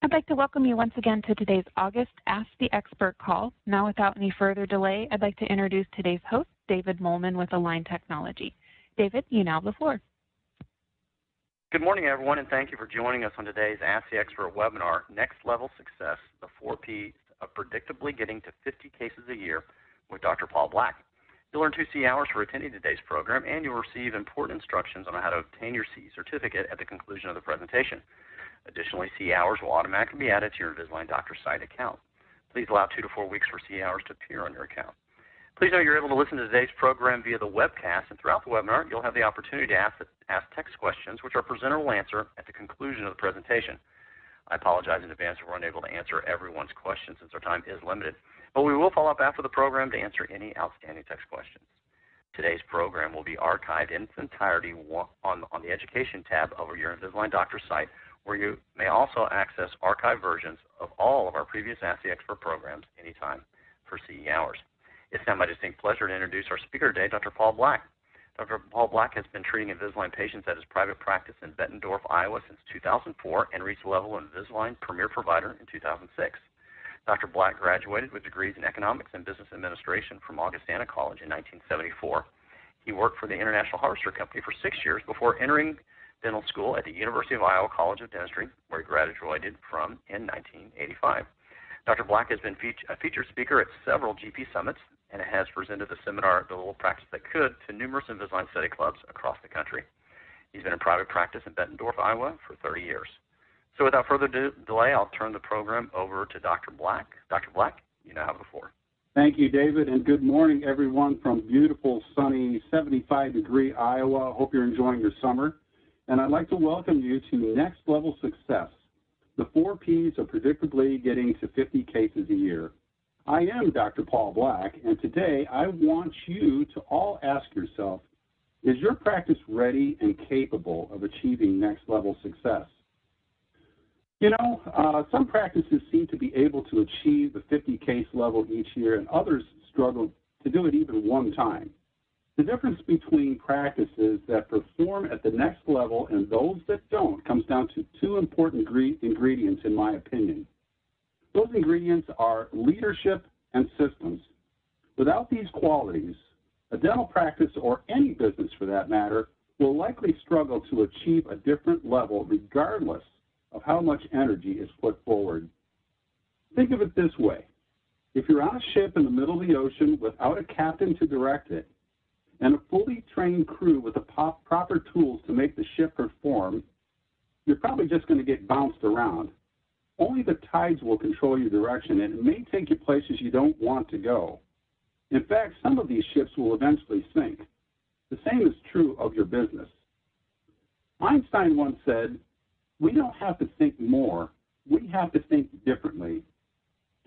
I'd like to welcome you once again to today's August Ask the Expert call. Now, without any further delay, I'd like to introduce today's host, David Molman with Align Technology. David, you now have the floor. Good morning, everyone, and thank you for joining us on today's Ask the Expert webinar, Next Level Success, the four P's of predictably getting to 50 cases a year with Dr. Paul Black. You'll earn two CE hours for attending today's program, and you'll receive important instructions on how to obtain your CE certificate at the conclusion of the presentation. Additionally, CE hours will automatically be added to your Invisalign Doctor Site account. Please allow two to four weeks for CE hours to appear on your account. Please know you're able to listen to today's program via the webcast, and throughout the webinar, you'll have the opportunity to ask, ask text questions, which our presenter will answer at the conclusion of the presentation. I apologize in advance if we're unable to answer everyone's questions since our time is limited, but we will follow up after the program to answer any outstanding text questions. Today's program will be archived in its entirety on, on the Education tab of your Invisalign Doctor site where you may also access archived versions of all of our previous Ask the Expert programs anytime for CE hours. It's now my distinct pleasure to introduce our speaker today, Dr. Paul Black. Dr. Paul Black has been treating Invisalign patients at his private practice in Bettendorf, Iowa since 2004 and reached the level of Invisalign Premier Provider in 2006. Dr. Black graduated with degrees in economics and business administration from Augustana College in 1974. He worked for the International Harvester Company for six years before entering dental school at the University of Iowa College of Dentistry, where he graduated from in 1985. Dr. Black has been a featured speaker at several GP summits and has presented the seminar The Little Practice That Could to numerous Invisalign study clubs across the country. He's been in private practice in Bettendorf, Iowa for 30 years. So without further de delay, I'll turn the program over to Dr. Black. Dr. Black, you now have the floor. Thank you, David, and good morning, everyone, from beautiful, sunny, 75 degree Iowa. Hope you're enjoying your summer and I'd like to welcome you to Next Level Success, the four P's of predictably getting to 50 cases a year. I am Dr. Paul Black, and today I want you to all ask yourself, is your practice ready and capable of achieving next level success? You know, uh, some practices seem to be able to achieve the 50 case level each year, and others struggle to do it even one time. The difference between practices that perform at the next level and those that don't comes down to two important ingredients, in my opinion. Those ingredients are leadership and systems. Without these qualities, a dental practice, or any business for that matter, will likely struggle to achieve a different level regardless of how much energy is put forward. Think of it this way. If you're on a ship in the middle of the ocean without a captain to direct it, and a fully trained crew with the proper tools to make the ship perform, you're probably just going to get bounced around. Only the tides will control your direction, and it may take you places you don't want to go. In fact, some of these ships will eventually sink. The same is true of your business. Einstein once said, we don't have to think more, we have to think differently.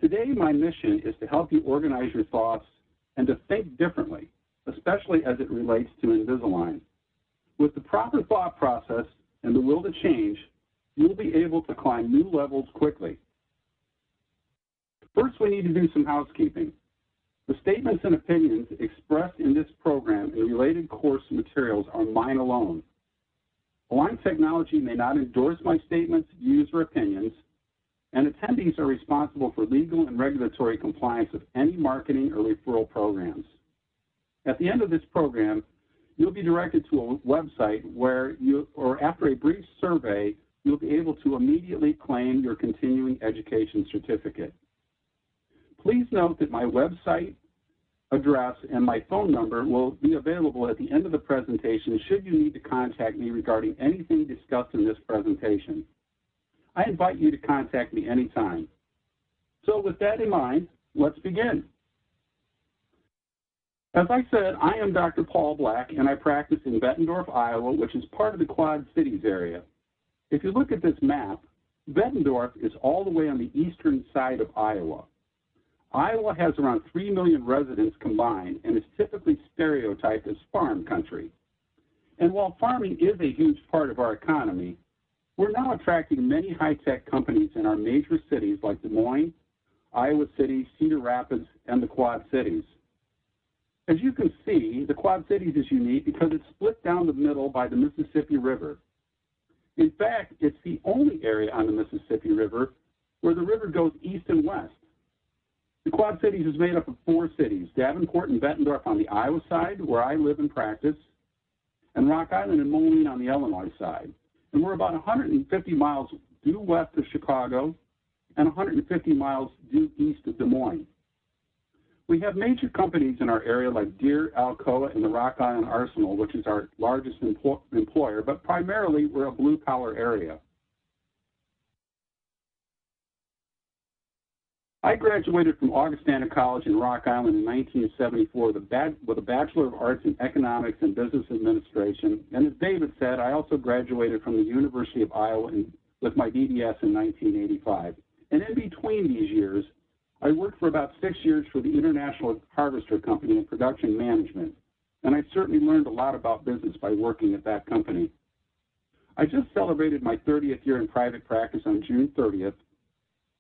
Today, my mission is to help you organize your thoughts and to think differently especially as it relates to Invisalign. With the proper thought process and the will to change, you'll be able to climb new levels quickly. First, we need to do some housekeeping. The statements and opinions expressed in this program and related course materials are mine alone. Align Technology may not endorse my statements, views, or opinions, and attendees are responsible for legal and regulatory compliance of any marketing or referral programs. At the end of this program, you'll be directed to a website where you, or after a brief survey, you'll be able to immediately claim your continuing education certificate. Please note that my website address and my phone number will be available at the end of the presentation should you need to contact me regarding anything discussed in this presentation. I invite you to contact me anytime. So with that in mind, let's begin. As I said, I am Dr. Paul Black, and I practice in Bettendorf, Iowa, which is part of the Quad Cities area. If you look at this map, Bettendorf is all the way on the eastern side of Iowa. Iowa has around 3 million residents combined and is typically stereotyped as farm country. And while farming is a huge part of our economy, we're now attracting many high-tech companies in our major cities like Des Moines, Iowa City, Cedar Rapids, and the Quad Cities. As you can see, the Quad Cities is unique because it's split down the middle by the Mississippi River. In fact, it's the only area on the Mississippi River where the river goes east and west. The Quad Cities is made up of four cities, Davenport and Bettendorf on the Iowa side, where I live and practice, and Rock Island and Moline on the Illinois side. And we're about 150 miles due west of Chicago and 150 miles due east of Des Moines. We have major companies in our area like Deere, Alcoa, and the Rock Island Arsenal, which is our largest employer, but primarily we're a blue-collar area. I graduated from Augustana College in Rock Island in 1974 with a, Bachelor of Arts in Economics and Business Administration. And as David said, I also graduated from the University of Iowa with my DDS in 1985. And in between these years, I worked for about six years for the International Harvester Company in production management. And I certainly learned a lot about business by working at that company. I just celebrated my 30th year in private practice on June 30th,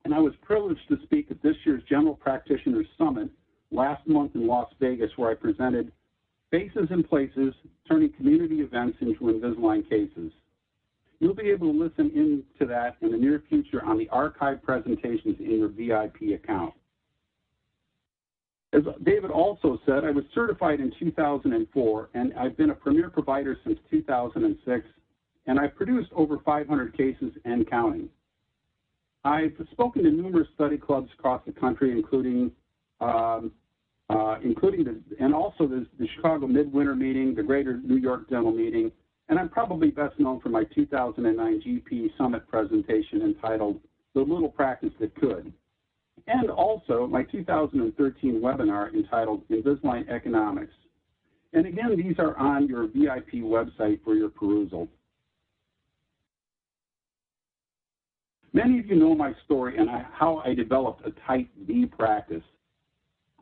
and I was privileged to speak at this year's General Practitioners Summit last month in Las Vegas, where I presented Faces and Places, Turning Community Events into Invisalign Cases. You'll be able to listen in to that in the near future on the archive presentations in your VIP account. As David also said, I was certified in 2004, and I've been a premier provider since 2006, and I've produced over 500 cases and counting. I've spoken to numerous study clubs across the country, including um, uh, including the, and also the, the Chicago Midwinter Meeting, the Greater New York Dental Meeting, and I'm probably best known for my 2009 GP Summit presentation entitled The Little Practice That Could, and also my 2013 webinar entitled Invisalign Economics. And again, these are on your VIP website for your perusal. Many of you know my story and I, how I developed a type B practice.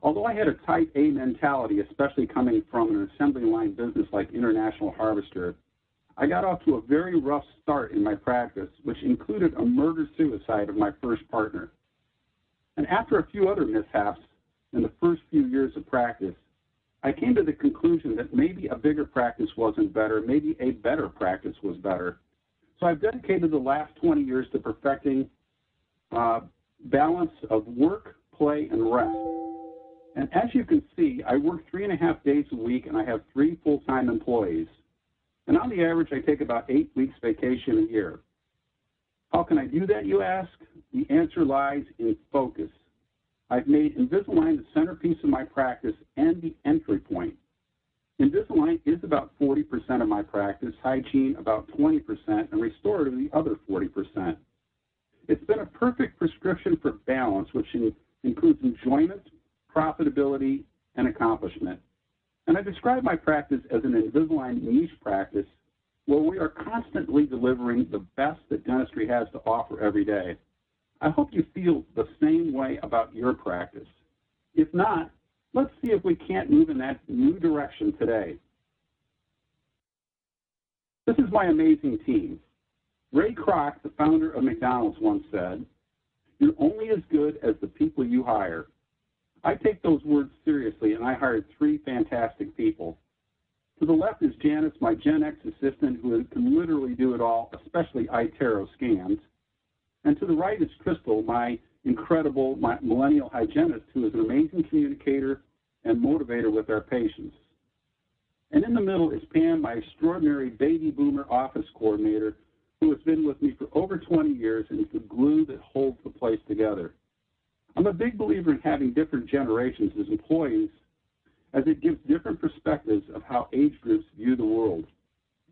Although I had a type A mentality, especially coming from an assembly line business like International Harvester, I got off to a very rough start in my practice, which included a murder-suicide of my first partner. And after a few other mishaps in the first few years of practice, I came to the conclusion that maybe a bigger practice wasn't better, maybe a better practice was better. So I've dedicated the last 20 years to perfecting uh, balance of work, play, and rest. And as you can see, I work three and a half days a week and I have three full-time employees. And on the average, I take about eight weeks vacation a year. How can I do that, you ask? The answer lies in focus. I've made Invisalign the centerpiece of my practice and the entry point. Invisalign is about 40% of my practice, hygiene about 20%, and restorative the other 40%. It's been a perfect prescription for balance, which in, includes enjoyment, profitability, and accomplishment. And I describe my practice as an Invisalign niche practice where we are constantly delivering the best that dentistry has to offer every day. I hope you feel the same way about your practice. If not, Let's see if we can't move in that new direction today. This is my amazing team. Ray Kroc, the founder of McDonald's, once said, You're only as good as the people you hire. I take those words seriously, and I hired three fantastic people. To the left is Janice, my Gen X assistant, who can literally do it all, especially iTero scans. And to the right is Crystal, my incredible millennial hygienist who is an amazing communicator and motivator with our patients. And in the middle is Pam, my extraordinary baby boomer office coordinator, who has been with me for over 20 years and is the glue that holds the place together. I'm a big believer in having different generations as employees as it gives different perspectives of how age groups view the world.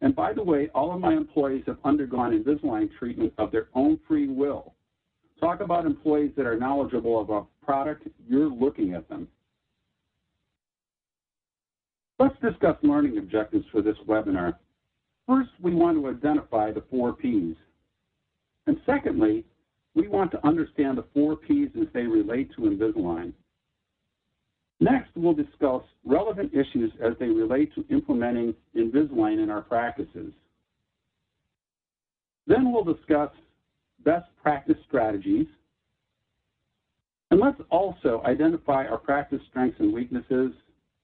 And by the way, all of my employees have undergone Invisalign treatment of their own free will. Talk about employees that are knowledgeable of a product, you're looking at them. Let's discuss learning objectives for this webinar. First, we want to identify the four Ps. And secondly, we want to understand the four Ps as they relate to Invisalign. Next, we'll discuss relevant issues as they relate to implementing Invisalign in our practices. Then we'll discuss best practice strategies. And let's also identify our practice strengths and weaknesses.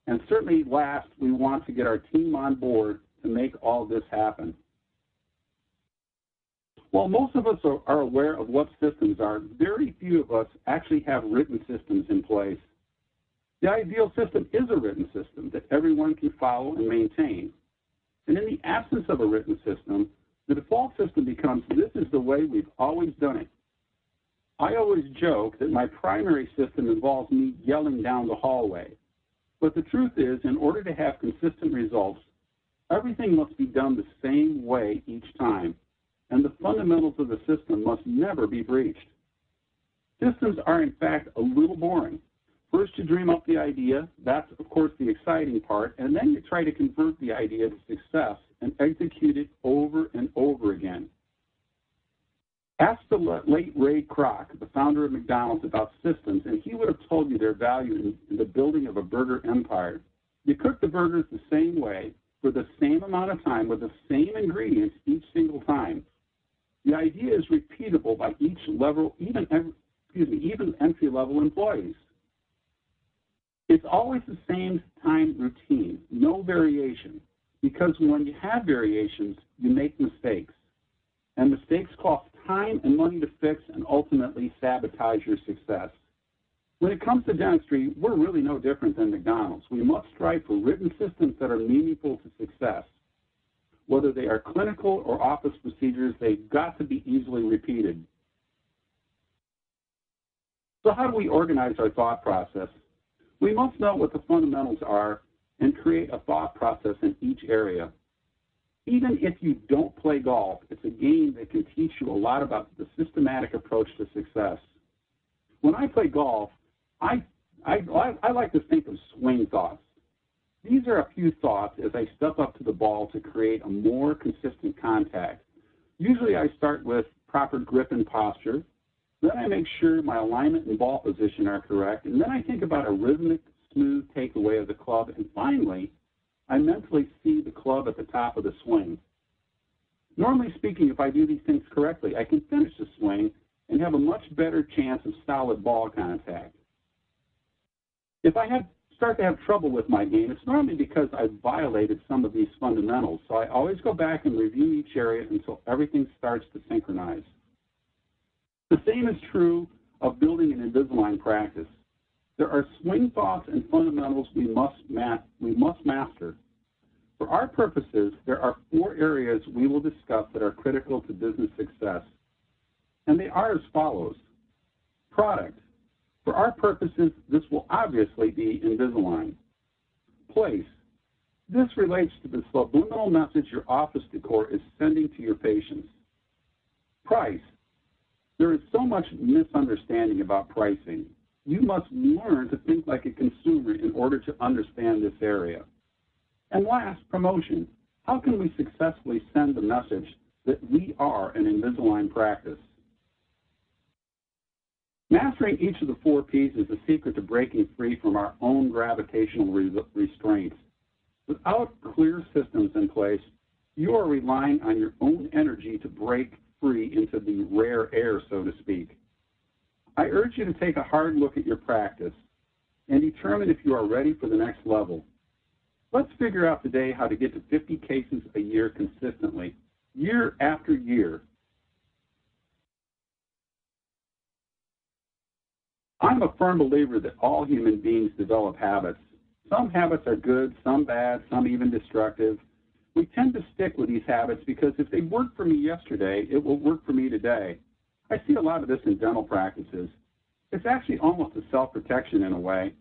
And certainly last, we want to get our team on board to make all this happen. While most of us are, are aware of what systems are, very few of us actually have written systems in place. The ideal system is a written system that everyone can follow and maintain. And in the absence of a written system, the default system becomes this is the way we've always done it. I always joke that my primary system involves me yelling down the hallway. But the truth is, in order to have consistent results, everything must be done the same way each time and the fundamentals of the system must never be breached. Systems are, in fact, a little boring. First, you dream up the idea. That's, of course, the exciting part. And then you try to convert the idea to success and execute it over and over again. Ask the late Ray Kroc, the founder of McDonald's, about systems, and he would have told you their value in, the building of a burger empire. You cook the burgers the same way for the same amount of time with the same ingredients each single time. The idea is repeatable by each level, even excuse me, even entry level employees. It's always the same time routine, no variation, because when you have variations, you make mistakes. And mistakes cost time and money to fix and ultimately sabotage your success. When it comes to dentistry, we're really no different than McDonald's. We must strive for written systems that are meaningful to success. Whether they are clinical or office procedures, they've got to be easily repeated. So how do we organize our thought process? We must know what the fundamentals are and create a thought process in each area. Even if you don't play golf, it's a game that can teach you a lot about the systematic approach to success. When I play golf, I, I, I like to think of swing thoughts. These are a few thoughts as I step up to the ball to create a more consistent contact. Usually I start with proper grip and posture. Then I make sure my alignment and ball position are correct. And then I think about a rhythmic, smooth takeaway of the club. And finally, I mentally see the club at the top of the swing. Normally speaking, if I do these things correctly, I can finish the swing and have a much better chance of solid ball contact. If I have start to have trouble with my game, it's normally because I've violated some of these fundamentals. So I always go back and review each area until everything starts to synchronize. The same is true of building an Invisalign practice. There are swing thoughts and fundamentals we must, ma we must master. For our purposes, there are four areas we will discuss that are critical to business success. And they are as follows. Product. For our purposes, this will obviously be Invisalign. Place. This relates to the subliminal message your office decor is sending to your patients. Price. There is so much misunderstanding about pricing. You must learn to think like a consumer in order to understand this area. And last, promotion. How can we successfully send the message that we are an Invisalign practice? Mastering each of the four P's is the secret to breaking free from our own gravitational re restraints. Without clear systems in place, you are relying on your own energy to break free into the rare air, so to speak. I urge you to take a hard look at your practice and determine if you are ready for the next level. Let's figure out today how to get to 50 cases a year consistently, year after year, I'm a firm believer that all human beings develop habits. Some habits are good, some bad, some even destructive. We tend to stick with these habits because if they worked for me yesterday, it will work for me today. I see a lot of this in dental practices. It's actually almost a self-protection in a way.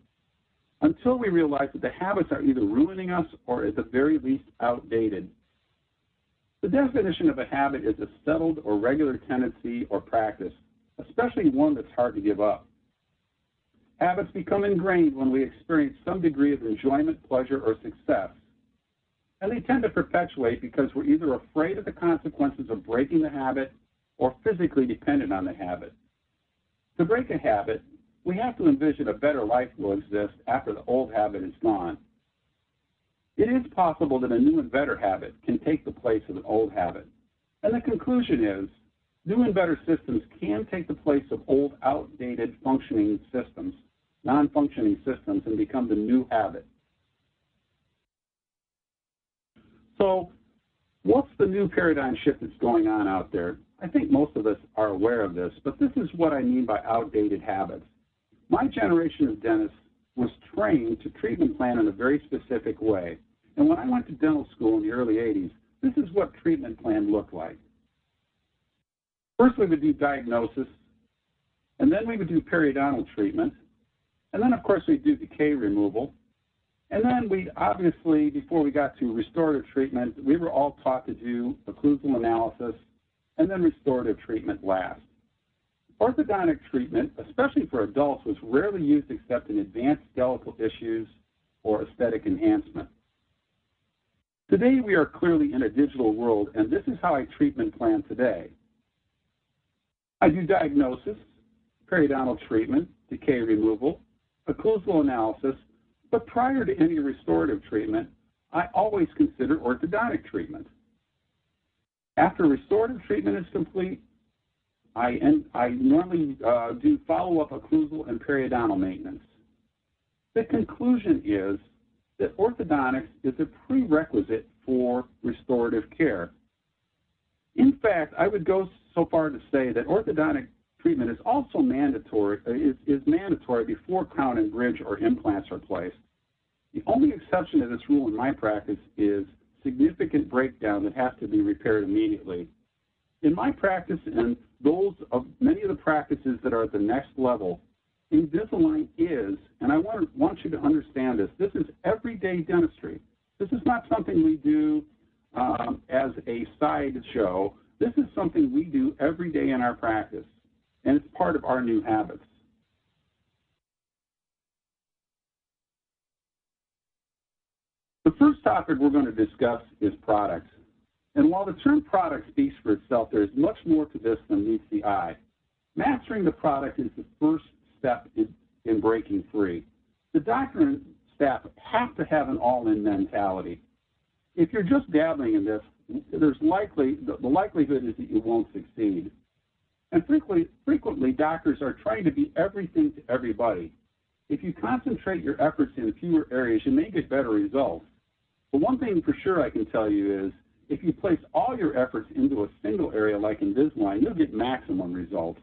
Until we realize that the habits are either ruining us or at the very least outdated. The definition of a habit is a settled or regular tendency or practice, especially one that's hard to give up. Habits become ingrained when we experience some degree of enjoyment, pleasure, or success. And they tend to perpetuate because we're either afraid of the consequences of breaking the habit or physically dependent on the habit. To break a habit, we have to envision a better life will exist after the old habit is gone. It is possible that a new and better habit can take the place of an old habit. And the conclusion is New and better systems can take the place of old, outdated functioning systems, non-functioning systems, and become the new habit. So what's the new paradigm shift that's going on out there? I think most of us are aware of this, but this is what I mean by outdated habits. My generation of dentists was trained to treatment plan in a very specific way. And when I went to dental school in the early 80s, this is what treatment plan looked like. First, we would do diagnosis, and then we would do periodontal treatment, and then, of course, we'd do decay removal. And then we obviously, before we got to restorative treatment, we were all taught to do occlusal analysis and then restorative treatment last. Orthodontic treatment, especially for adults, was rarely used except in advanced skeletal issues or aesthetic enhancement. Today, we are clearly in a digital world, and this is how I treatment plan today. I do diagnosis, periodontal treatment, decay removal, occlusal analysis, but prior to any restorative treatment, I always consider orthodontic treatment. After restorative treatment is complete, I, end, I normally uh, do follow-up occlusal and periodontal maintenance. The conclusion is that orthodontics is a prerequisite for restorative care. In fact, I would go so far to say that orthodontic treatment is also mandatory uh, is, is mandatory before crown and bridge or implants are placed. The only exception to this rule in my practice is significant breakdown that has to be repaired immediately. In my practice and those of many of the practices that are at the next level, Invisalign is, and I want, want you to understand this, this is everyday dentistry. This is not something we do um, as a side show. This is something we do every day in our practice, and it's part of our new habits. The first topic we're going to discuss is products. And while the term product speaks for itself, there is much more to this than meets the eye. Mastering the product is the first step in, in breaking free. The doctor and staff have to have an all-in mentality. If you're just dabbling in this, there's likely the, the likelihood is that you won't succeed. And frequently, frequently, doctors are trying to be everything to everybody. If you concentrate your efforts in fewer areas, you may get better results. But one thing for sure I can tell you is if you place all your efforts into a single area like Invisalign, you'll get maximum results.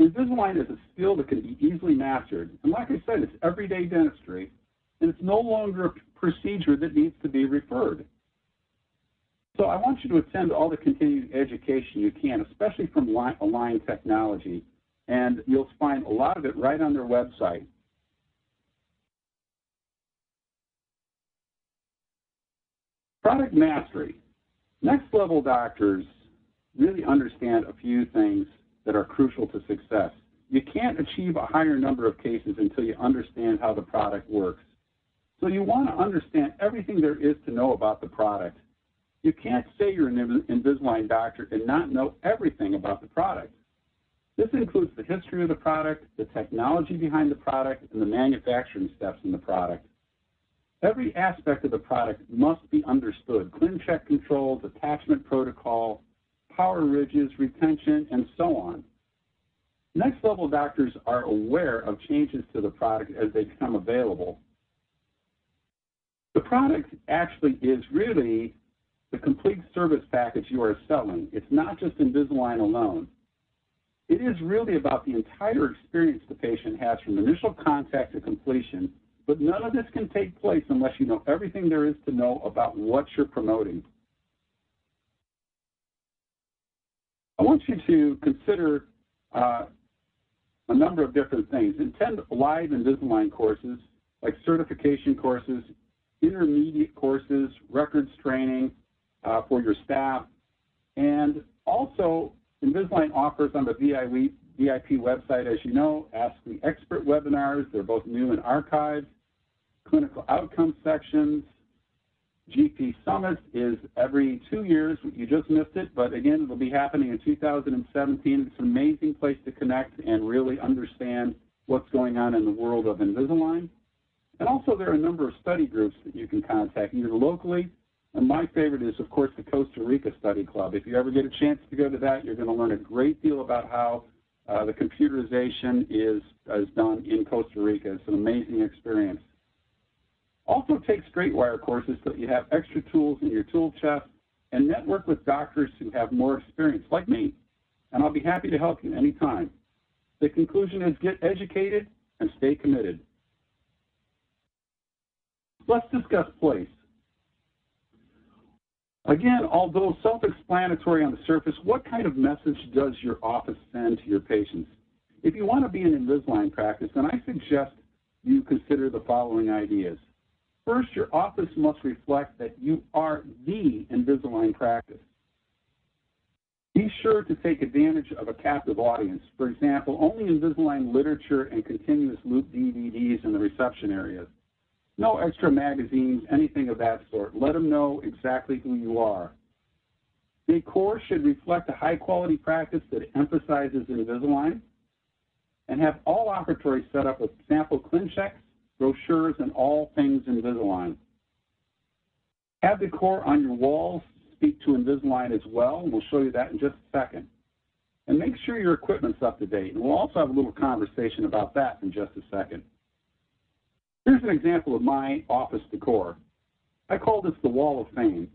Invisalign is a skill that can be easily mastered. And like I said, it's everyday dentistry, and it's no longer a procedure that needs to be referred. So I want you to attend all the continuing education you can, especially from Align Technology, and you'll find a lot of it right on their website. Product mastery. Next level doctors really understand a few things that are crucial to success. You can't achieve a higher number of cases until you understand how the product works. So you want to understand everything there is to know about the product. You can't say you're an Invisalign doctor and not know everything about the product. This includes the history of the product, the technology behind the product, and the manufacturing steps in the product. Every aspect of the product must be understood. ClinCheck controls, attachment protocol, power ridges, retention, and so on. Next level doctors are aware of changes to the product as they become available. The product actually is really the complete service package you are selling. It's not just Invisalign alone. It is really about the entire experience the patient has from initial contact to completion but none of this can take place unless you know everything there is to know about what you're promoting. I want you to consider uh, a number of different things. Attend live Invisalign courses, like certification courses, intermediate courses, records training Uh, for your staff, and also Invisalign offers on the VIP website, as you know, Ask the Expert webinars. They're both new and archived clinical outcome sections. GP Summit is every two years. You just missed it, but again, it'll be happening in 2017. It's an amazing place to connect and really understand what's going on in the world of Invisalign. And also, there are a number of study groups that you can contact, either locally, my favorite is, of course, the Costa Rica Study Club. If you ever get a chance to go to that, you're going to learn a great deal about how uh, the computerization is, is done in Costa Rica. It's an amazing experience. Also take straight wire courses so that you have extra tools in your tool chest and network with doctors who have more experience, like me, and I'll be happy to help you anytime. The conclusion is get educated and stay committed. Let's discuss place. Again, although self-explanatory on the surface, what kind of message does your office send to your patients? If you want to be an Invisalign practice, then I suggest you consider the following ideas. First, your office must reflect that you are the Invisalign practice. Be sure to take advantage of a captive audience. For example, only Invisalign literature and continuous loop DVDs in the reception areas. No extra magazines, anything of that sort. Let them know exactly who you are. Decor should reflect a high quality practice that emphasizes Invisalign and have all operatories set up with sample ClinChecks, brochures, and all things Invisalign. Have decor on your walls speak to Invisalign as well, and we'll show you that in just a second. And make sure your equipment's up to date. And we'll also have a little conversation about that in just a second. Here's an example of my office decor. I call this the Wall of Fame.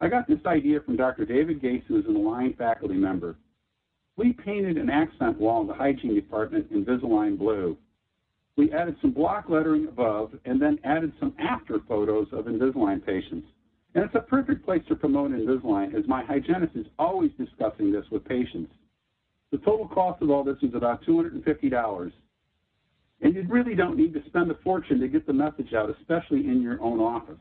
I got this idea from Dr. David Gates, who is an Align faculty member. We painted an accent wall in the hygiene department Invisalign blue. We added some block lettering above and then added some after photos of Invisalign patients. And it's a perfect place to promote Invisalign as my hygienist is always discussing this with patients. The total cost of all this is about $250. And you really don't need to spend a fortune to get the message out, especially in your own office.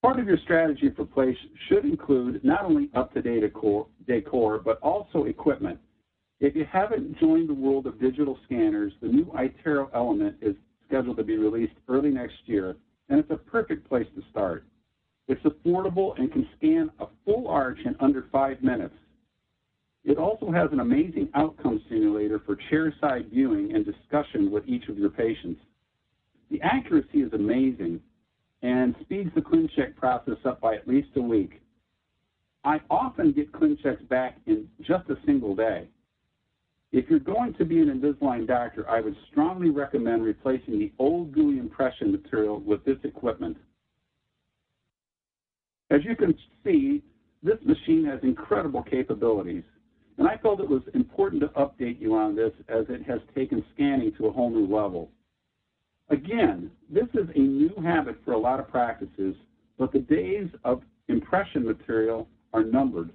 Part of your strategy for place should include not only up-to-date decor, but also equipment. If you haven't joined the world of digital scanners, the new iTero Element is scheduled to be released early next year, and it's a perfect place to start. It's affordable and can scan a full arch in under five minutes. It also has an amazing outcome simulator for chairside viewing and discussion with each of your patients. The accuracy is amazing and speeds the ClinCheck process up by at least a week. I often get ClinChecks back in just a single day. If you're going to be an Invisalign doctor, I would strongly recommend replacing the old gooey impression material with this equipment. As you can see, this machine has incredible capabilities. And I felt it was important to update you on this as it has taken scanning to a whole new level. Again, this is a new habit for a lot of practices, but the days of impression material are numbered.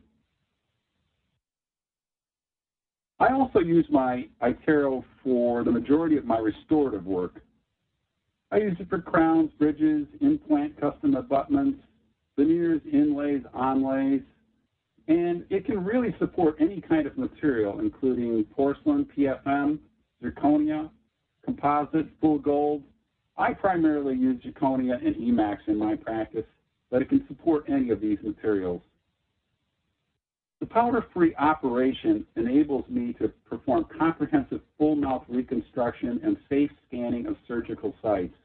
I also use my iTero for the majority of my restorative work. I use it for crowns, bridges, implant custom abutments, veneers, inlays, onlays, and it can really support any kind of material, including porcelain, PFM, zirconia, composite, full gold. I primarily use zirconia and Emax in my practice, but it can support any of these materials. The powder-free operation enables me to perform comprehensive full mouth reconstruction and safe scanning of surgical sites.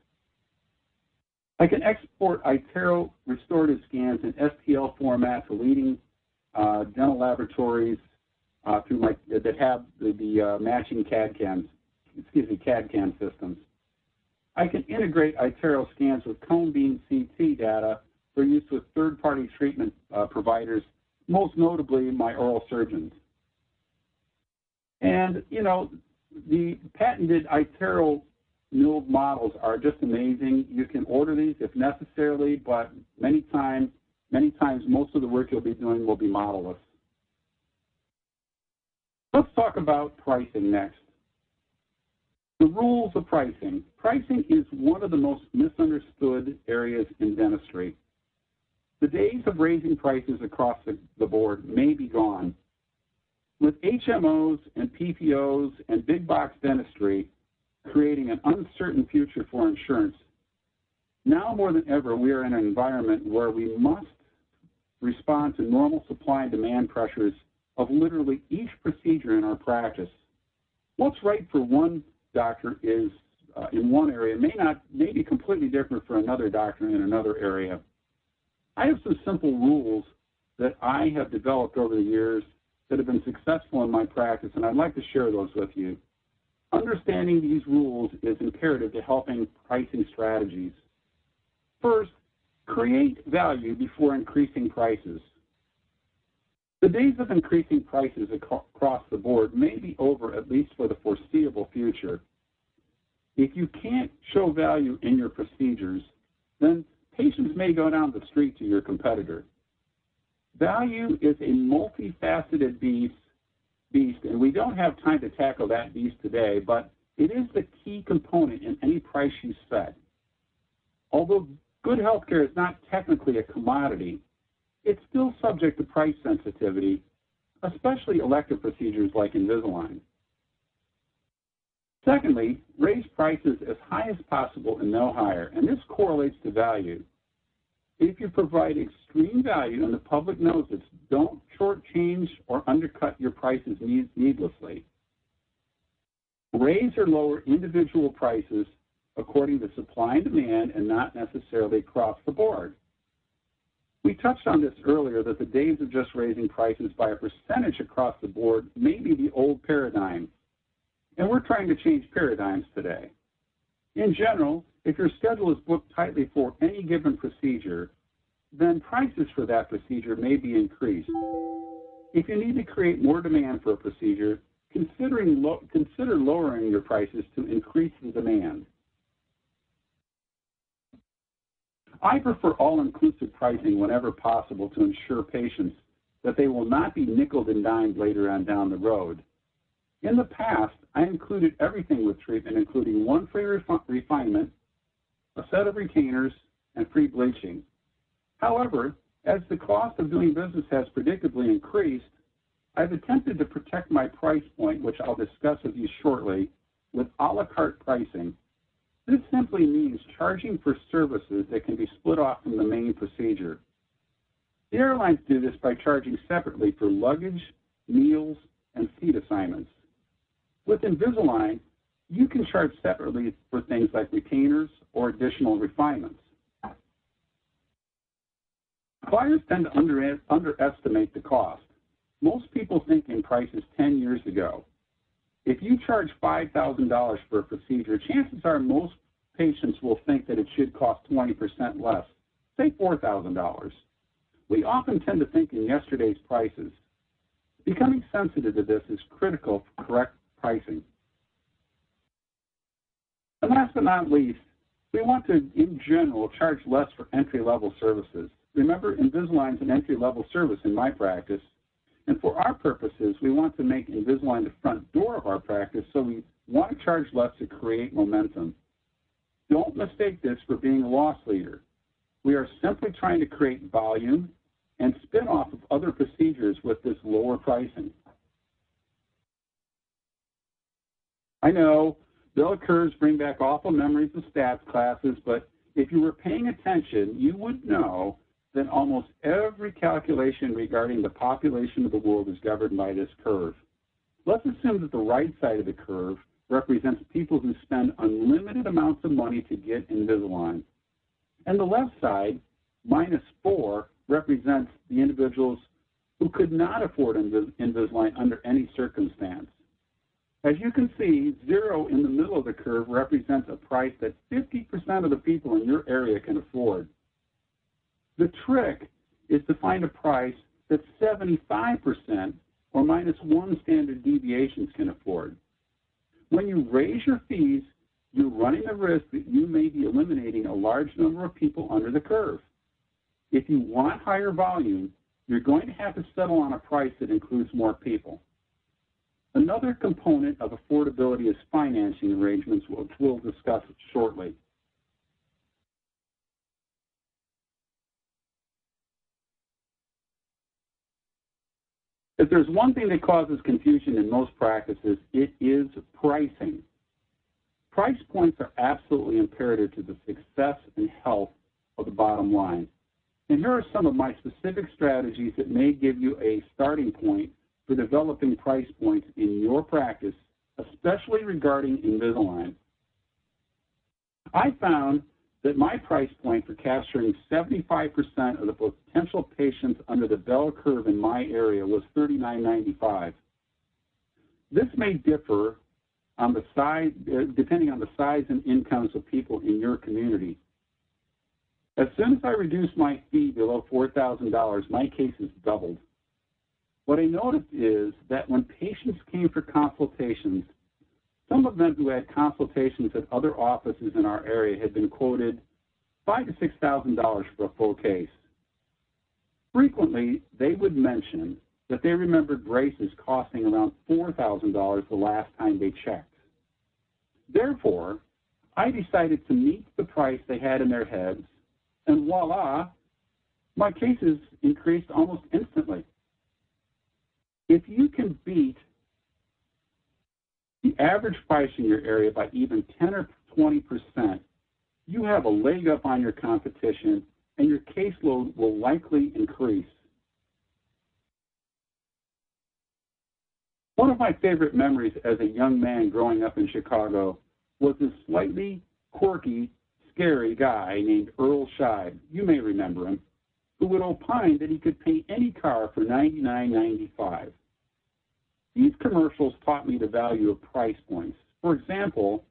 I can export iTero restorative scans in STL format to leading dental laboratories uh, through that have the, the uh, matching CAD CAMs, excuse me, CAD CAM systems. I can integrate iTero scans with cone beam CT data for use with third-party treatment uh, providers, most notably my oral surgeons. And you know, the patented iTero milled models are just amazing. You can order these if necessarily, but many times Many times, most of the work you'll be doing will be modelless. Let's talk about pricing next. The rules of pricing. Pricing is one of the most misunderstood areas in dentistry. The days of raising prices across the, the board may be gone. With HMOs and PPOs and big box dentistry creating an uncertain future for insurance, now more than ever, we are in an environment where we must respond to normal supply and demand pressures of literally each procedure in our practice. What's right for one doctor is uh, in one area may not may be completely different for another doctor in another area. I have some simple rules that I have developed over the years that have been successful in my practice, and I'd like to share those with you. Understanding these rules is imperative to helping pricing strategies. First, create value before increasing prices. The days of increasing prices across the board may be over at least for the foreseeable future. If you can't show value in your procedures, then patients may go down the street to your competitor. Value is a multifaceted beast, beast, and we don't have time to tackle that beast today, but it is the key component in any price you set. Although good healthcare is not technically a commodity, it's still subject to price sensitivity, especially elective procedures like Invisalign. Secondly, raise prices as high as possible and no higher, and this correlates to value. If you provide extreme value and the public knows it, don't shortchange or undercut your prices needlessly. Raise or lower individual prices according to supply and demand and not necessarily across the board. We touched on this earlier that the days of just raising prices by a percentage across the board may be the old paradigm, and we're trying to change paradigms today. In general, if your schedule is booked tightly for any given procedure, then prices for that procedure may be increased. If you need to create more demand for a procedure, considering lo consider lowering your prices to increase the demand. I prefer all-inclusive pricing whenever possible to ensure patients that they will not be nickel and dimed later on down the road. In the past, I included everything with treatment, including one free refi refinement, a set of retainers, and free bleaching. However, as the cost of doing business has predictably increased, I've attempted to protect my price point, which I'll discuss with you shortly, with a la carte pricing. This simply means charging for services that can be split off from the main procedure. The airlines do this by charging separately for luggage, meals, and seat assignments. With Invisalign, you can charge separately for things like retainers or additional refinements. Buyers tend to under, underestimate the cost. Most people think in prices 10 years ago. If you charge $5,000 for a procedure, chances are most patients will think that it should cost 20% less, say $4,000. We often tend to think in yesterday's prices. Becoming sensitive to this is critical for correct pricing. And last but not least, we want to, in general, charge less for entry-level services. Remember, Invisalign is an entry-level service in my practice, and for our purposes, we want to make Invisalign the front door of our practice, so we want to charge less to create momentum. Don't mistake this for being a loss leader. We are simply trying to create volume and spin off of other procedures with this lower pricing. I know bell curves bring back awful memories of stats classes, but if you were paying attention, you would know that almost every calculation regarding the population of the world is governed by this curve. Let's assume that the right side of the curve represents people who spend unlimited amounts of money to get Invisalign. And the left side, minus 4, represents the individuals who could not afford Invisalign under any circumstance. As you can see, zero in the middle of the curve represents a price that 50% of the people in your area can afford. The trick is to find a price that 75% or minus one standard deviations can afford. When you raise your fees, you're running the risk that you may be eliminating a large number of people under the curve. If you want higher volume, you're going to have to settle on a price that includes more people. Another component of affordability is financing arrangements, which we'll discuss shortly. If there's one thing that causes confusion in most practices, it is pricing. Price points are absolutely imperative to the success and health of the bottom line. And here are some of my specific strategies that may give you a starting point for developing price points in your practice, especially regarding Invisalign. I found that my price point for capturing 75% of the potential patients under the bell curve in my area was $39.95. This may differ on the size, uh, depending on the size and incomes of people in your community. As soon as I reduced my fee below $4,000, my cases doubled. What I noticed is that when patients came for consultations, some of them who had consultations at other offices in our area had been quoted five to six thousand dollars for a full case. Frequently, they would mention that they remembered braces costing around four thousand dollars the last time they checked. Therefore, I decided to meet the price they had in their heads, and voila, my cases increased almost instantly. If you can beat the average price in your area by even 10 or 20 percent, you have a leg up on your competition and your caseload will likely increase. One of my favorite memories as a young man growing up in Chicago was this slightly quirky, scary guy named Earl Scheib. You may remember him, who would opine that he could pay any car for $99.95. These commercials taught me the value of price points. For example,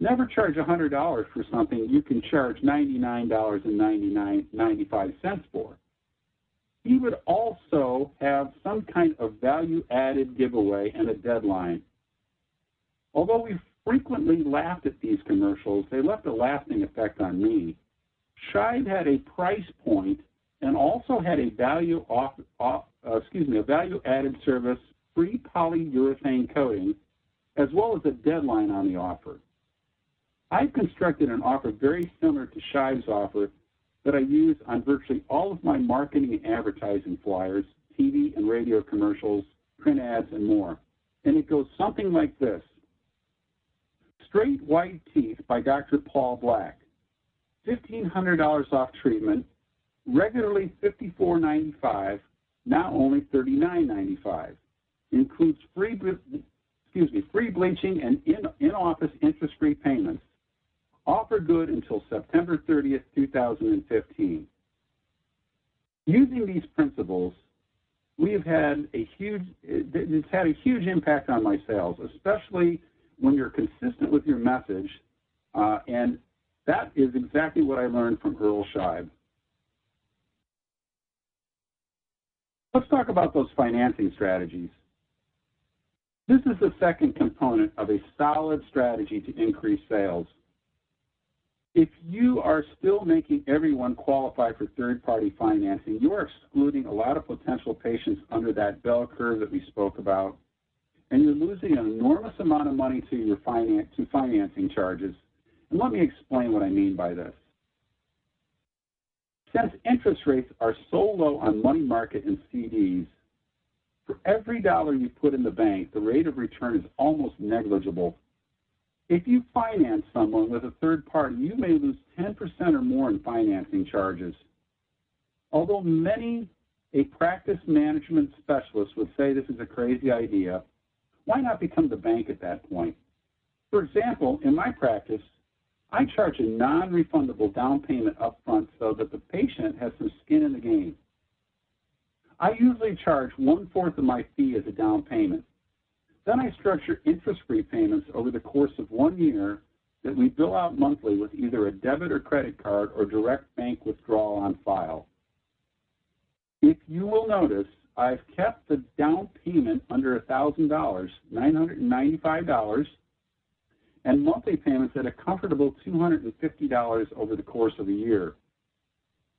never charge $100 for something you can charge $99.95 for. He would also have some kind of value added giveaway and a deadline. Although we frequently laughed at these commercials, they left a lasting effect on me. Scheib had a price point and also had a value off, off uh, excuse me, a value added service free polyurethane coating, as well as a deadline on the offer. I've constructed an offer very similar to Scheib's offer that I use on virtually all of my marketing and advertising flyers, TV and radio commercials, print ads, and more. And it goes something like this. Straight White Teeth by Dr. Paul Black. $1,500 off treatment, regularly $54.95, now only $39.95 includes free, excuse me, free bleaching and in-office in interest-free payments. Offer good until September 30th, 2015. Using these principles, we have had a huge, it's had a huge impact on my sales, especially when you're consistent with your message. Uh, and that is exactly what I learned from Earl Scheib. Let's talk about those financing strategies. This is the second component of a solid strategy to increase sales. If you are still making everyone qualify for third-party financing, you are excluding a lot of potential patients under that bell curve that we spoke about, and you're losing an enormous amount of money to your finance, to financing charges. And let me explain what I mean by this. Since interest rates are so low on money market and CDs, for every dollar you put in the bank, the rate of return is almost negligible. If you finance someone with a third party, you may lose 10% or more in financing charges. Although many a practice management specialist would say this is a crazy idea, why not become the bank at that point? For example, in my practice, I charge a non-refundable down payment upfront so that the patient has some skin in the game. I usually charge one-fourth of my fee as a down payment. Then I structure interest-free payments over the course of one year that we bill out monthly with either a debit or credit card or direct bank withdrawal on file. If you will notice, I've kept the down payment under $1,000, $995, and monthly payments at a comfortable $250 over the course of a year.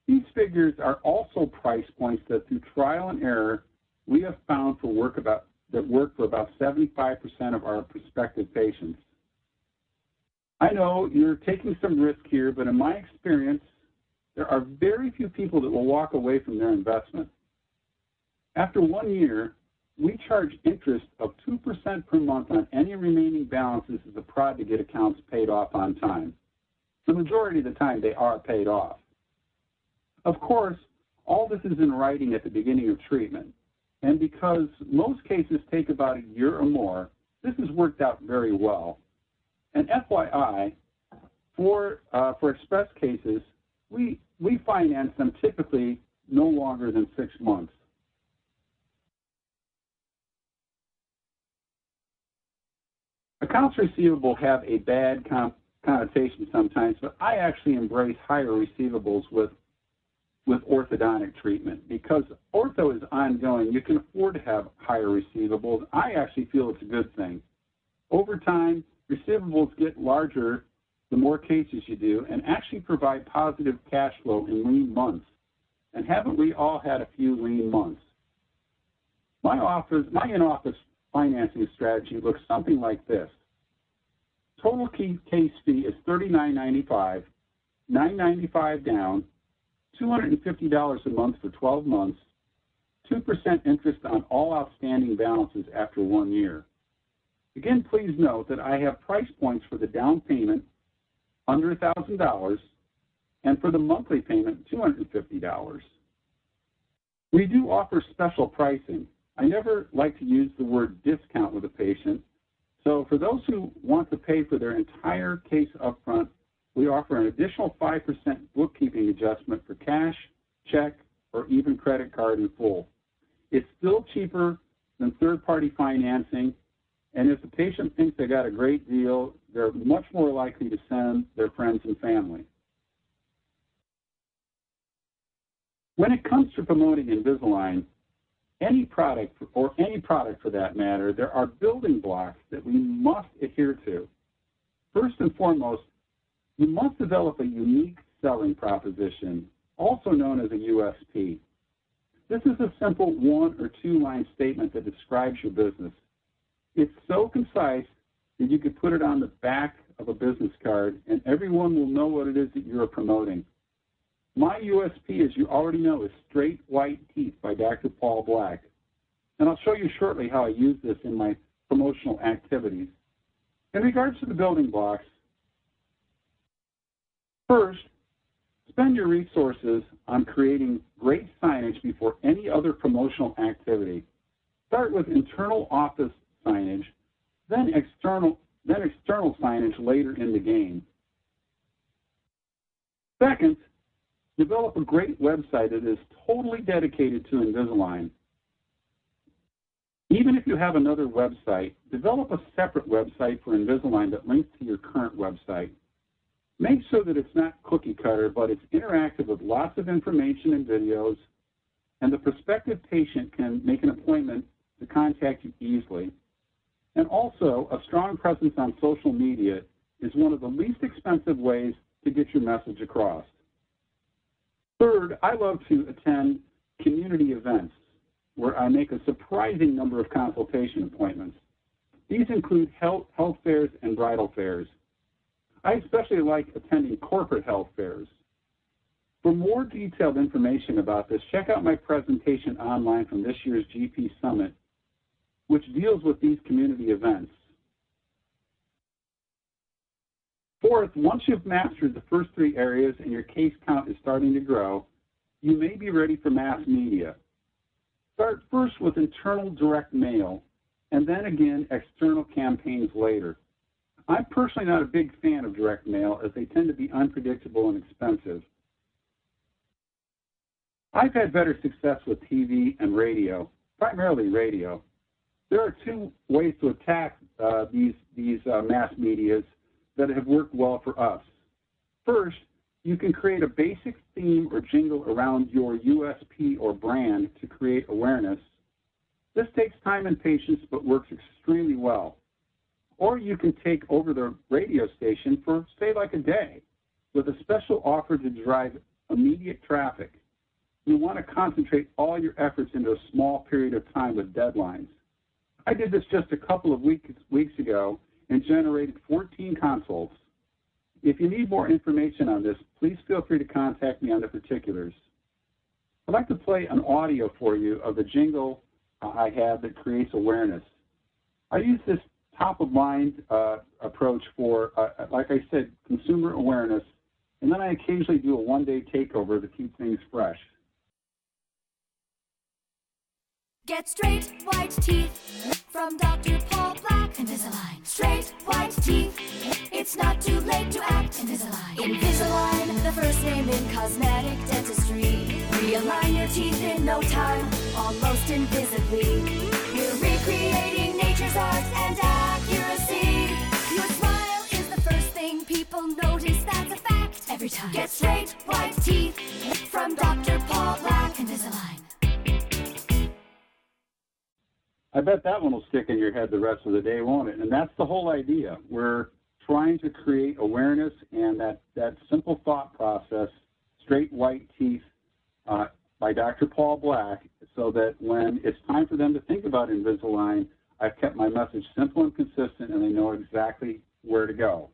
These figures are also price points that through trial and error, we have found for work about, that work for about 75% of our prospective patients. I know you're taking some risk here, but in my experience, there are very few people that will walk away from their investment. After one year, we charge interest of 2% per month on any remaining balances as a prod to get accounts paid off on time. The majority of the time, they are paid off. Of course, all this is in writing at the beginning of treatment. And because most cases take about a year or more, this has worked out very well. And FYI, for, uh, for express cases, we, we finance them typically no longer than six months. Accounts receivable have a bad connotation sometimes, but I actually embrace higher receivables with with orthodontic treatment because ortho is ongoing. You can afford to have higher receivables. I actually feel it's a good thing. Over time, receivables get larger the more cases you do and actually provide positive cash flow in lean months. And haven't we all had a few lean months? My office, my in-office financing strategy looks something like this. Total case fee is $39.95, $9.95 down, $250 a month for 12 months, 2% interest on all outstanding balances after one year. Again, please note that I have price points for the down payment under $1,000 and for the monthly payment $250. We do offer special pricing. I never like to use the word discount with a patient, so for those who want to pay for their entire case upfront, we offer an additional 5% bookkeeping adjustment for cash, check, or even credit card in full. It's still cheaper than third-party financing, and if the patient thinks they got a great deal, they're much more likely to send their friends and family. When it comes to promoting Invisalign, any product, or any product for that matter, there are building blocks that we must adhere to. First and foremost, you must develop a unique selling proposition, also known as a USP. This is a simple one or two line statement that describes your business. It's so concise that you could put it on the back of a business card and everyone will know what it is that you're promoting. My USP, as you already know, is Straight White Teeth by Dr. Paul Black. And I'll show you shortly how I use this in my promotional activities. In regards to the building blocks, First, spend your resources on creating great signage before any other promotional activity. Start with internal office signage, then external, then external signage later in the game. Second, develop a great website that is totally dedicated to Invisalign. Even if you have another website, develop a separate website for Invisalign that links to your current website. Make sure that it's not cookie cutter, but it's interactive with lots of information and videos, and the prospective patient can make an appointment to contact you easily. And also, a strong presence on social media is one of the least expensive ways to get your message across. Third, I love to attend community events where I make a surprising number of consultation appointments. These include health, health fairs and bridal fairs. I especially like attending corporate health fairs. For more detailed information about this, check out my presentation online from this year's GP Summit, which deals with these community events. Fourth, once you've mastered the first three areas and your case count is starting to grow, you may be ready for mass media. Start first with internal direct mail, and then again external campaigns later. I'm personally not a big fan of direct mail as they tend to be unpredictable and expensive. I've had better success with TV and radio, primarily radio. There are two ways to attack uh, these, these uh, mass medias that have worked well for us. First, you can create a basic theme or jingle around your USP or brand to create awareness. This takes time and patience but works extremely well. Or you can take over the radio station for, say, like a day with a special offer to drive immediate traffic. You want to concentrate all your efforts into a small period of time with deadlines. I did this just a couple of weeks, weeks ago and generated 14 consults. If you need more information on this, please feel free to contact me on the particulars. I'd like to play an audio for you of the jingle I have that creates awareness. I use this top of mind uh, approach for, uh, like I said, consumer awareness, and then I occasionally do a one day takeover to keep things fresh. Get straight white teeth from Dr. Paul Black. Invisalign. Straight white teeth. It's not too late to act. Invisalign. Invisalign, the first name in cosmetic dentistry. Realign your teeth in no time, almost invisibly. We're recreating nature's art and people notice that's a fact. Every time. Get straight white teeth from Dr. Paul Black. Invisalign. I bet that one will stick in your head the rest of the day, won't it? And that's the whole idea. We're trying to create awareness and that, that simple thought process, straight white teeth, uh, by Dr. Paul Black, so that when it's time for them to think about Invisalign, I've kept my message simple and consistent, and they know exactly where to go.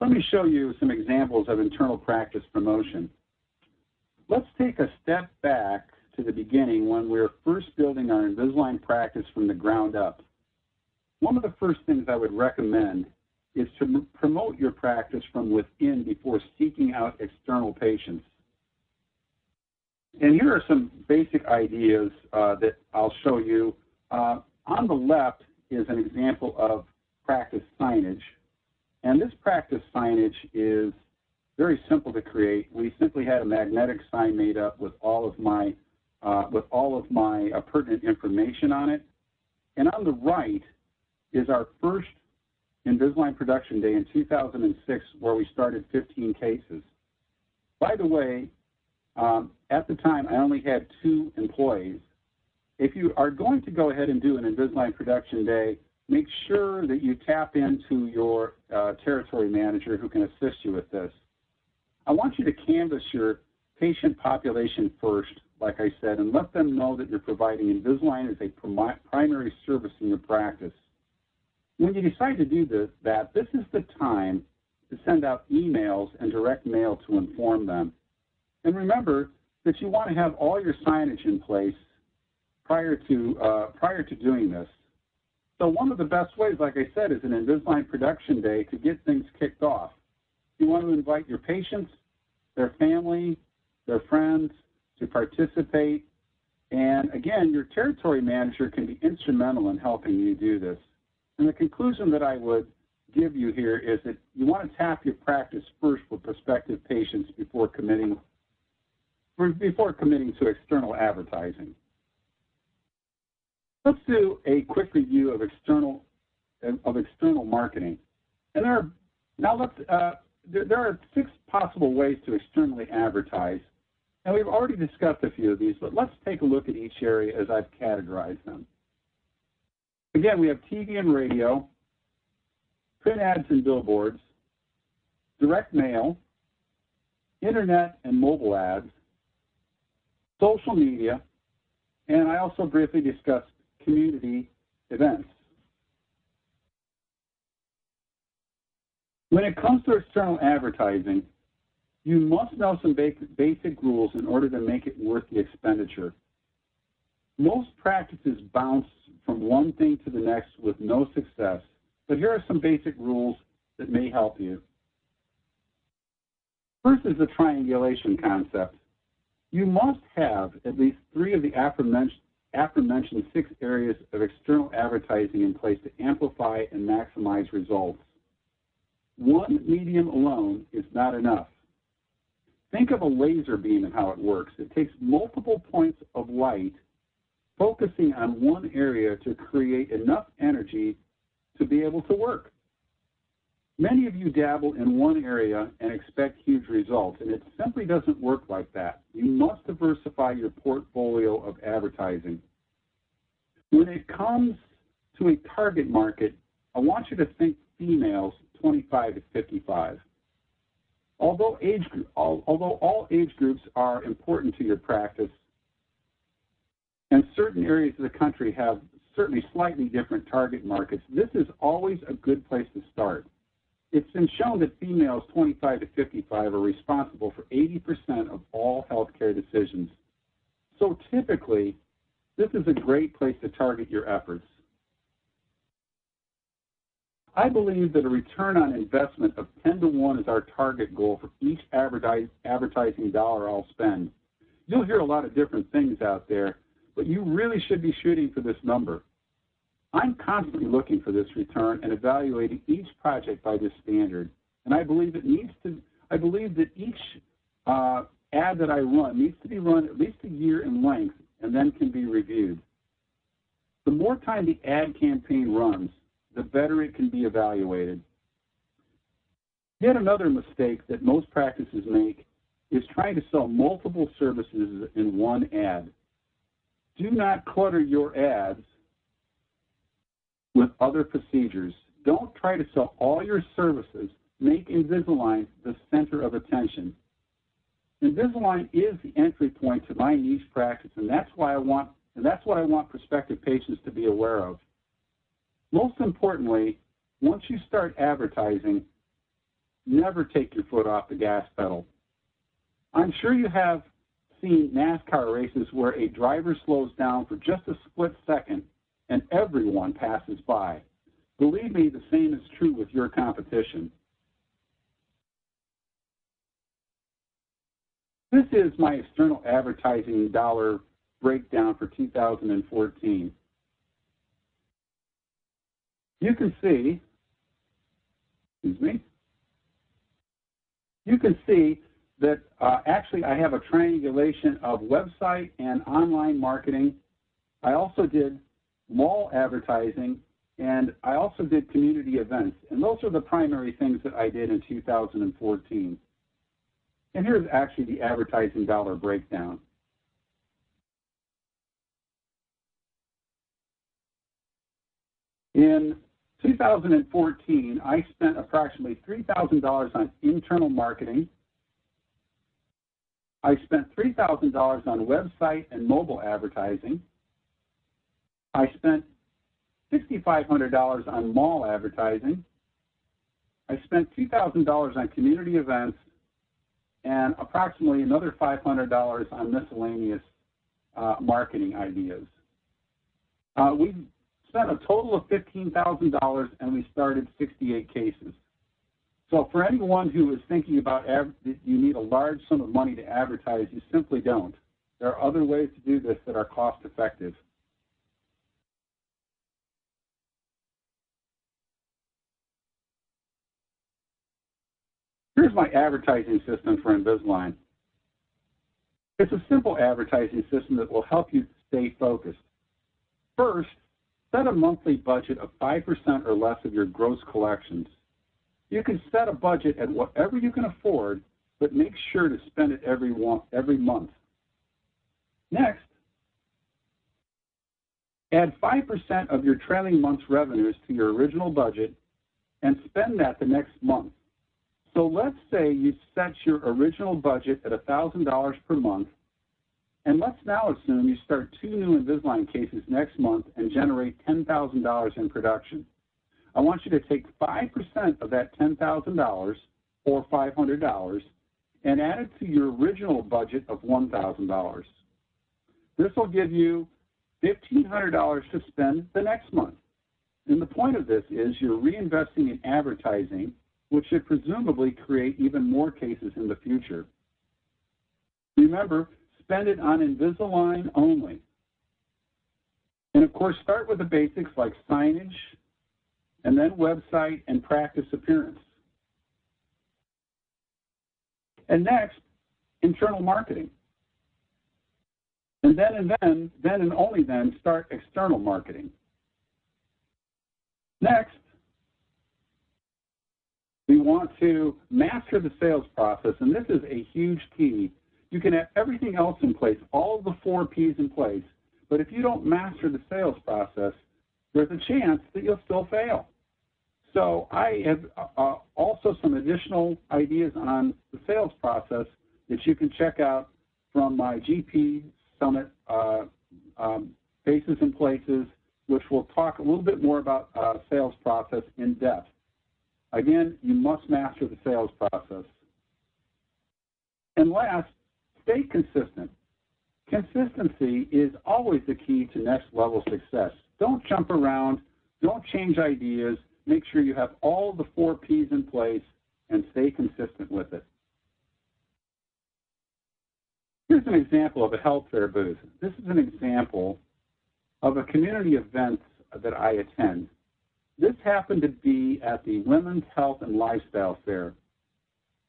Let me show you some examples of internal practice promotion. Let's take a step back to the beginning when we were first building our Invisalign practice from the ground up. One of the first things I would recommend is to promote your practice from within before seeking out external patients. And here are some basic ideas uh, that I'll show you. Uh, on the left is an example of practice signage. And this practice signage is very simple to create. We simply had a magnetic sign made up with all of my uh, with all of my uh, pertinent information on it. And on the right is our first Invisalign production day in 2006 where we started 15 cases. By the way, um, at the time I only had two employees. If you are going to go ahead and do an Invisalign production day, make sure that you tap into your uh, territory manager who can assist you with this. I want you to canvass your patient population first, like I said, and let them know that you're providing Invisalign as a primary service in your practice. When you decide to do this, that, this is the time to send out emails and direct mail to inform them. And remember that you want to have all your signage in place prior to, uh, prior to doing this. So one of the best ways, like I said, is an Invisalign production day to get things kicked off. You want to invite your patients, their family, their friends to participate. And again, your territory manager can be instrumental in helping you do this. And the conclusion that I would give you here is that you want to tap your practice first with prospective patients before committing before committing to external advertising. Let's do a quick review of external of external marketing. And there are now let's uh, there, there are six possible ways to externally advertise. And we've already discussed a few of these, but let's take a look at each area as I've categorized them. Again, we have TV and radio, print ads and billboards, direct mail, internet and mobile ads, social media, and I also briefly discussed community events. When it comes to external advertising, you must know some basic rules in order to make it worth the expenditure. Most practices bounce from one thing to the next with no success, but here are some basic rules that may help you. First is the triangulation concept. You must have at least three of the aforementioned, aforementioned six areas of external advertising in place to amplify and maximize results. One medium alone is not enough. Think of a laser beam and how it works. It takes multiple points of light focusing on one area to create enough energy to be able to work. Many of you dabble in one area and expect huge results, and it simply doesn't work like that. You must diversify your portfolio of advertising. When it comes to a target market, I want you to think females 25 to 55. Although, age, although all age groups are important to your practice, and certain areas of the country have certainly slightly different target markets, this is always a good place to start. It's been shown that females 25 to 55 are responsible for 80% of all healthcare decisions. So typically, this is a great place to target your efforts. I believe that a return on investment of 10 to 1 is our target goal for each advertising dollar I'll spend. You'll hear a lot of different things out there, but you really should be shooting for this number. I'm constantly looking for this return and evaluating each project by this standard. And I believe it needs to, I believe that each uh, ad that I run needs to be run at least a year in length and then can be reviewed. The more time the ad campaign runs, the better it can be evaluated. Yet another mistake that most practices make is trying to sell multiple services in one ad. Do not clutter your ads with other procedures. Don't try to sell all your services. Make Invisalign the center of attention. Invisalign is the entry point to my niche practice, and that's why I want and that's what I want prospective patients to be aware of. Most importantly, once you start advertising, never take your foot off the gas pedal. I'm sure you have seen NASCAR races where a driver slows down for just a split second and everyone passes by. Believe me, the same is true with your competition. This is my external advertising dollar breakdown for 2014. You can see, excuse me, you can see that uh, actually I have a triangulation of website and online marketing. I also did mall advertising and I also did community events. And those are the primary things that I did in 2014. And here's actually the advertising dollar breakdown. In 2014, I spent approximately $3,000 on internal marketing. I spent $3,000 on website and mobile advertising. I spent $6,500 on mall advertising. I spent $2,000 on community events and approximately another $500 on miscellaneous uh, marketing ideas. Uh, we spent a total of $15,000 and we started 68 cases. So for anyone who is thinking about you need a large sum of money to advertise, you simply don't. There are other ways to do this that are cost effective. Here's my advertising system for Invisalign. It's a simple advertising system that will help you stay focused. First, set a monthly budget of 5% or less of your gross collections. You can set a budget at whatever you can afford, but make sure to spend it every, one, every month. Next, add 5% of your trailing month's revenues to your original budget and spend that the next month. So let's say you set your original budget at $1,000 per month, and let's now assume you start two new Invisalign cases next month and generate $10,000 in production. I want you to take 5% of that $10,000 or $500 and add it to your original budget of $1,000. This will give you $1,500 to spend the next month. And the point of this is you're reinvesting in advertising which should presumably create even more cases in the future. Remember, spend it on Invisalign only. And of course, start with the basics like signage, and then website and practice appearance. And next, internal marketing. And then and then, then and only then, start external marketing. Next, we want to master the sales process, and this is a huge key. You can have everything else in place, all the four P's in place, but if you don't master the sales process, there's a chance that you'll still fail. So I have uh, also some additional ideas on the sales process that you can check out from my GP Summit uh, um, Faces and Places, which will talk a little bit more about uh, sales process in depth. Again, you must master the sales process. And last, stay consistent. Consistency is always the key to next level success. Don't jump around, don't change ideas, make sure you have all the four P's in place and stay consistent with it. Here's an example of a health fair booth. This is an example of a community event that I attend. This happened to be at the Women's Health and Lifestyle Fair.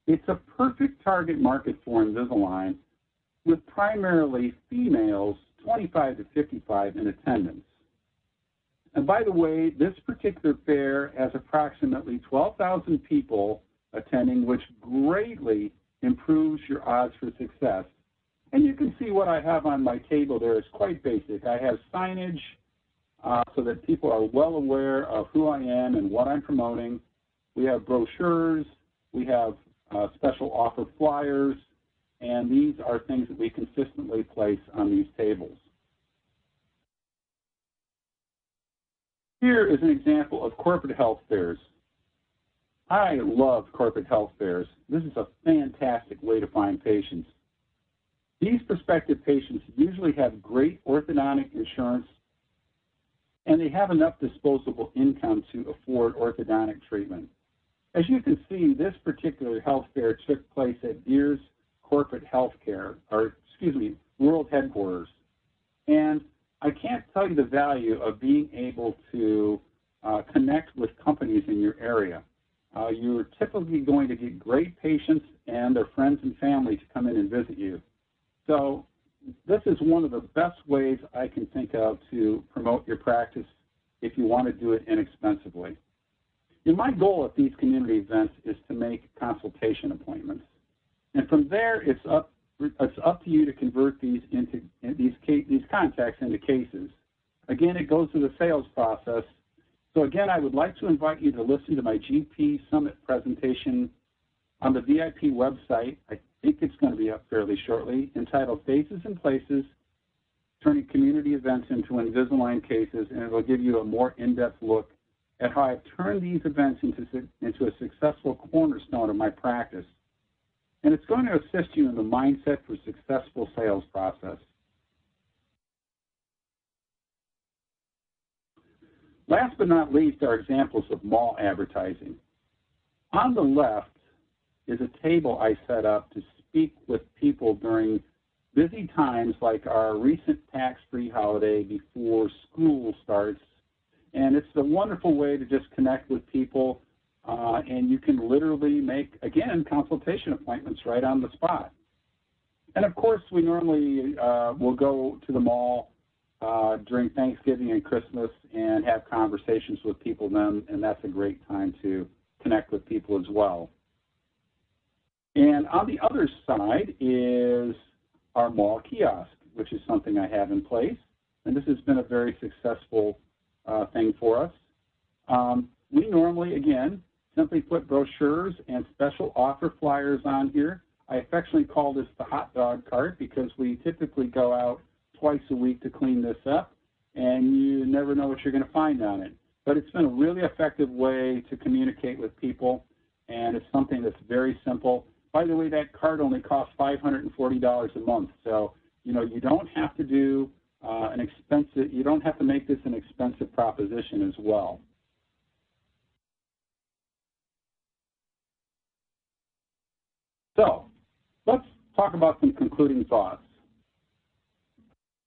It's a perfect target market for Invisalign with primarily females 25 to 55 in attendance. And by the way, this particular fair has approximately 12,000 people attending, which greatly improves your odds for success. And you can see what I have on my table there is quite basic. I have signage so that people are well aware of who I am and what I'm promoting. We have brochures, we have uh, special offer flyers, and these are things that we consistently place on these tables. Here is an example of corporate health fairs. I love corporate health fairs. This is a fantastic way to find patients. These prospective patients usually have great orthodontic insurance and they have enough disposable income to afford orthodontic treatment. As you can see, this particular health fair took place at Deere's Corporate Healthcare, or excuse me, World Headquarters. And I can't tell you the value of being able to uh, connect with companies in your area. Uh, you're typically going to get great patients and their friends and family to come in and visit you. So this is one of the best ways I can think of to promote your practice if you want to do it inexpensively. And my goal at these community events is to make consultation appointments. And from there, it's up, it's up to you to convert these into these, these contacts into cases. Again, it goes through the sales process. So again, I would like to invite you to listen to my GP Summit presentation on the VIP website. I think it's going to be up fairly shortly, entitled Faces and Places, Turning Community Events into Invisalign Cases, and it will give you a more in-depth look at how I've turned these events into, into a successful cornerstone of my practice. And it's going to assist you in the mindset for successful sales process. Last but not least are examples of mall advertising. On the left is a table I set up to speak with people during busy times like our recent tax-free holiday before school starts. And it's a wonderful way to just connect with people uh, and you can literally make, again, consultation appointments right on the spot. And of course, we normally uh, will go to the mall uh, during Thanksgiving and Christmas and have conversations with people then, and that's a great time to connect with people as well. And on the other side is our mall kiosk, which is something I have in place. And this has been a very successful uh, thing for us. Um, we normally, again, simply put brochures and special offer flyers on here. I affectionately call this the hot dog cart because we typically go out twice a week to clean this up, and you never know what you're going to find on it. But it's been a really effective way to communicate with people, and it's something that's very simple. By the way, that card only costs $540 a month. So, you know, you don't have to do uh, an expensive, you don't have to make this an expensive proposition as well. So, let's talk about some concluding thoughts.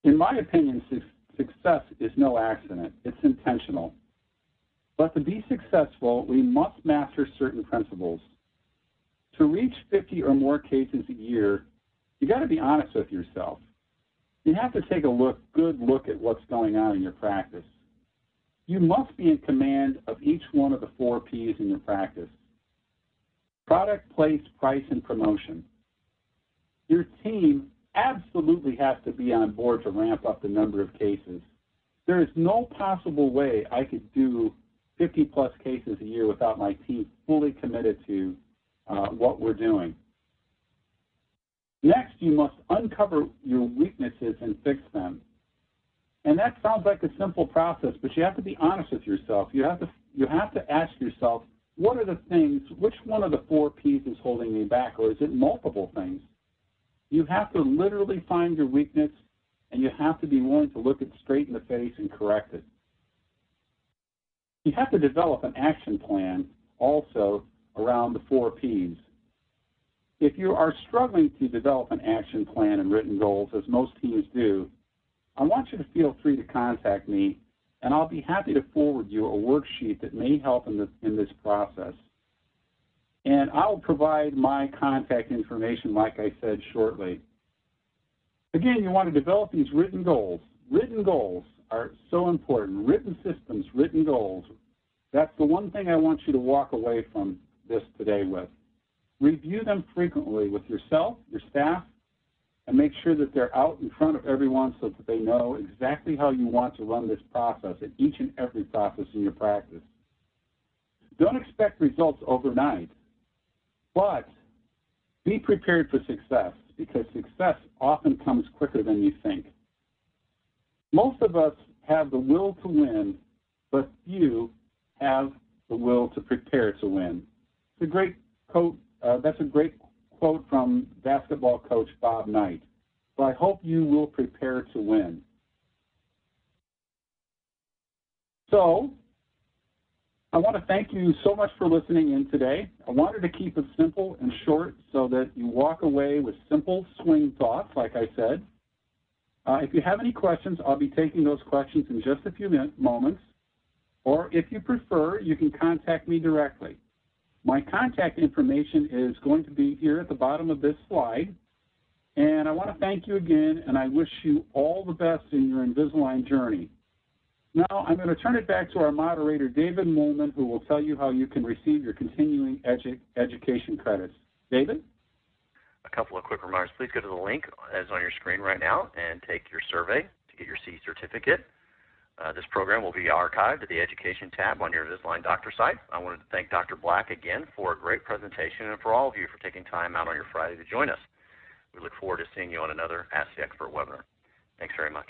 In my opinion, su success is no accident. It's intentional. But to be successful, we must master certain principles. To reach 50 or more cases a year, you got to be honest with yourself. You have to take a look, good look at what's going on in your practice. You must be in command of each one of the four P's in your practice. Product, place, price, and promotion. Your team absolutely has to be on board to ramp up the number of cases. There is no possible way I could do 50 plus cases a year without my team fully committed to uh, what we're doing. Next, you must uncover your weaknesses and fix them. And that sounds like a simple process, but you have to be honest with yourself. You have to you have to ask yourself, what are the things, which one of the four P's is holding me back, or is it multiple things? You have to literally find your weakness, and you have to be willing to look it straight in the face and correct it. You have to develop an action plan also around the four P's. If you are struggling to develop an action plan and written goals, as most teams do, I want you to feel free to contact me, and I'll be happy to forward you a worksheet that may help in, the, in this process. And I'll provide my contact information, like I said, shortly. Again, you want to develop these written goals. Written goals are so important. Written systems, written goals. That's the one thing I want you to walk away from this today with. Review them frequently with yourself, your staff, and make sure that they're out in front of everyone so that they know exactly how you want to run this process at each and every process in your practice. Don't expect results overnight, but be prepared for success because success often comes quicker than you think. Most of us have the will to win, but few have the will to prepare to win. A great quote. Uh, that's a great quote from basketball coach Bob Knight. So I hope you will prepare to win. So I want to thank you so much for listening in today. I wanted to keep it simple and short so that you walk away with simple swing thoughts, like I said. Uh, if you have any questions, I'll be taking those questions in just a few moments. Or if you prefer, you can contact me directly. My contact information is going to be here at the bottom of this slide. And I want to thank you again, and I wish you all the best in your Invisalign journey. Now, I'm going to turn it back to our moderator, David Molman, who will tell you how you can receive your continuing edu education credits. David? A couple of quick reminders. Please go to the link as on your screen right now and take your survey to get your C certificate. Uh, this program will be archived at the Education tab on your Invisalign Doctor site. I wanted to thank Dr. Black again for a great presentation and for all of you for taking time out on your Friday to join us. We look forward to seeing you on another Ask the Expert webinar. Thanks very much.